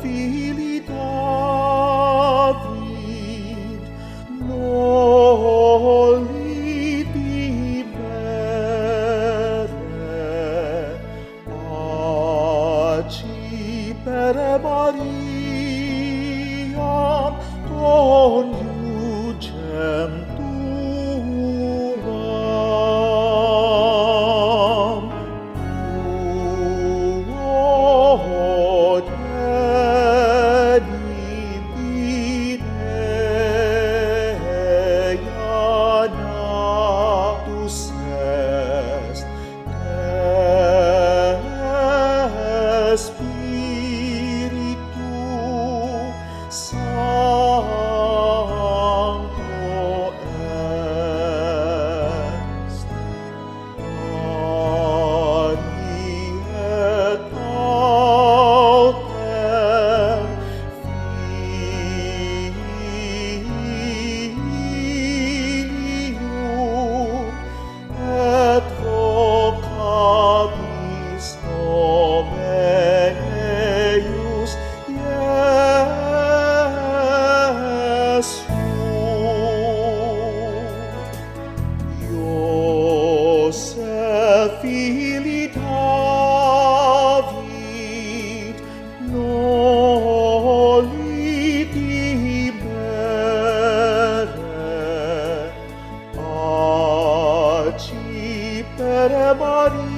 fili David noli libere paci per Mariam So. yere